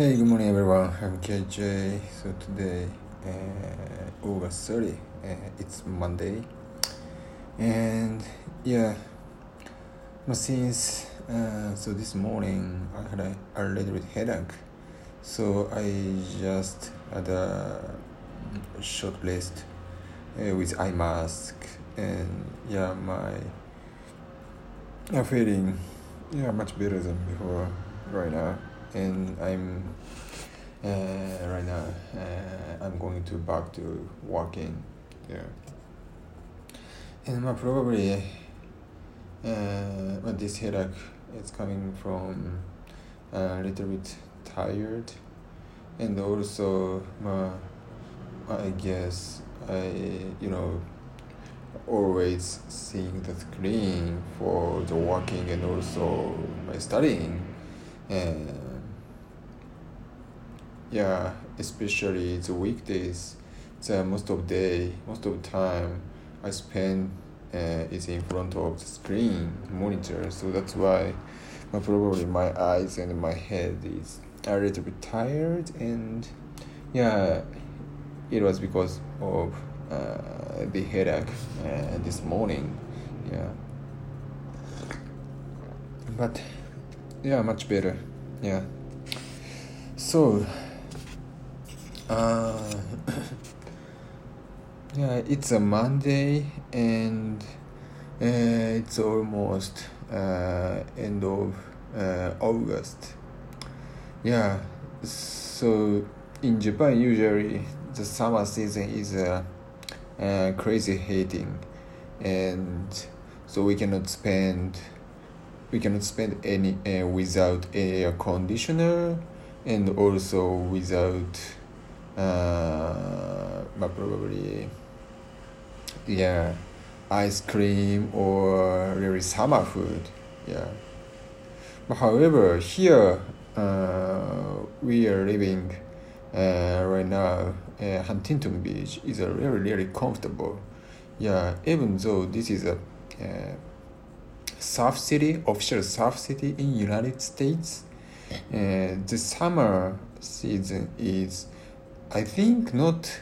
Hey, good morning, everyone. I'm KJ. So today, uh, August 30, uh, it's Monday, and yeah, since uh, so this morning I had a, a little bit headache, so I just had a short rest uh, with eye mask, and yeah, my I'm feeling yeah much better than before right now and I'm uh, right now uh, I'm going to back to walking there. And uh, probably uh, but this headache is coming from a little bit tired. And also uh, I guess I you know always seeing the screen for the working and also my studying. And yeah especially the weekdays the most of day most of time i spend uh, is in front of the screen monitor. So that's why my, probably my eyes and my head is a little bit tired. And yeah it was because of uh, the headache uh, this morning. Yeah. But yeah much better. Yeah. So uh, yeah, it's a Monday and uh, it's almost uh, end of uh, August. Yeah, so in Japan, usually the summer season is uh, uh, crazy heating, and so we cannot spend we cannot spend any uh, without air conditioner and also without uh, but probably yeah ice cream or really summer food yeah. But however here uh, we are living uh, right now uh, Huntington Beach. Is a really really comfortable yeah. Even though this is a uh, surf city official surf city in United States uh, the summer season is I think not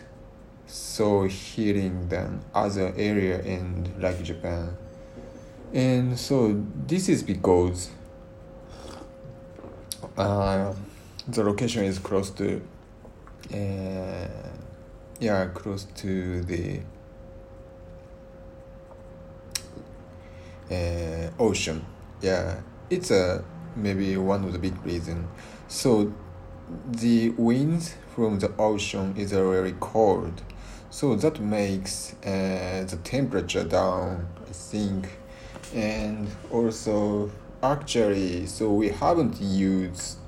so healing than other area in like Japan. And so this is because uh, the location is close to uh, yeah close to the uh, ocean yeah it's a maybe one of the big reason so the winds from the ocean is very cold so that makes uh, the temperature down i think. And also actually so we haven't used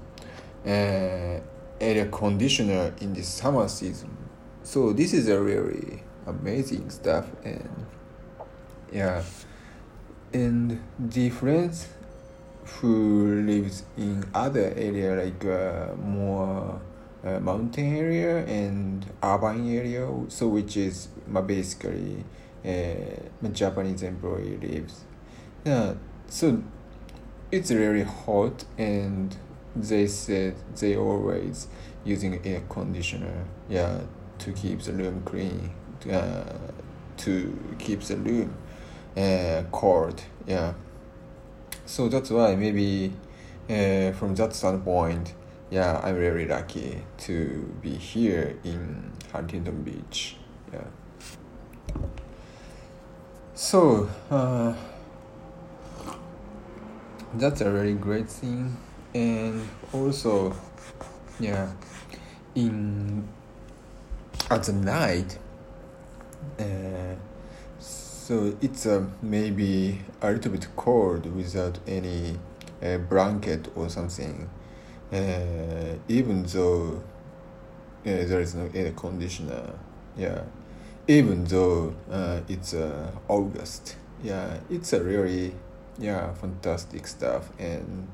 uh, air conditioner in the summer season. So this is a really amazing stuff and yeah. And the friends who lives in other area like uh, more uh, mountain area and urban area so which is basically uh, Japanese employee lives. Yeah so it's really hot and they said they always using air conditioner yeah to keep the room clean uh, to keep the room uh, cold yeah so that's why maybe uh, from that standpoint yeah i'm very lucky to be here in huntington beach yeah. So uh, that's a really great thing. And also yeah in at the night uh, so it's uh, maybe a little bit cold without any uh, blanket or something. Uh, even though uh, there is no air conditioner, yeah. Even though uh, it's uh, August, yeah, it's a really yeah fantastic stuff, and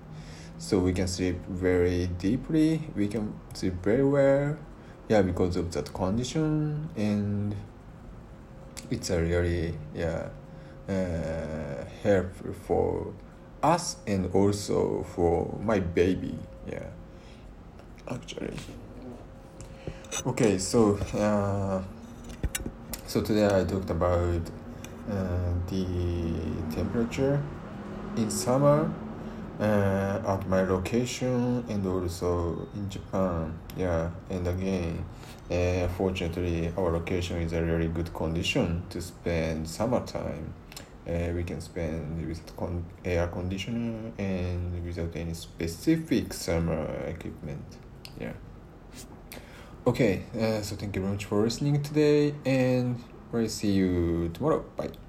so we can sleep very deeply. We can sleep very well, yeah, because of that condition and it's a really yeah uh, helpful for us and also for my baby yeah actually. Okay, so uh, so today I talked about uh, the temperature in summer uh, at my location and also in Japan. Yeah, and again, uh, fortunately, our location is a really good condition to spend summertime. Uh, we can spend with con- air conditioner and without any specific summer equipment. Yeah. Okay, uh, so thank you very much for listening today, and we'll see you tomorrow. Bye.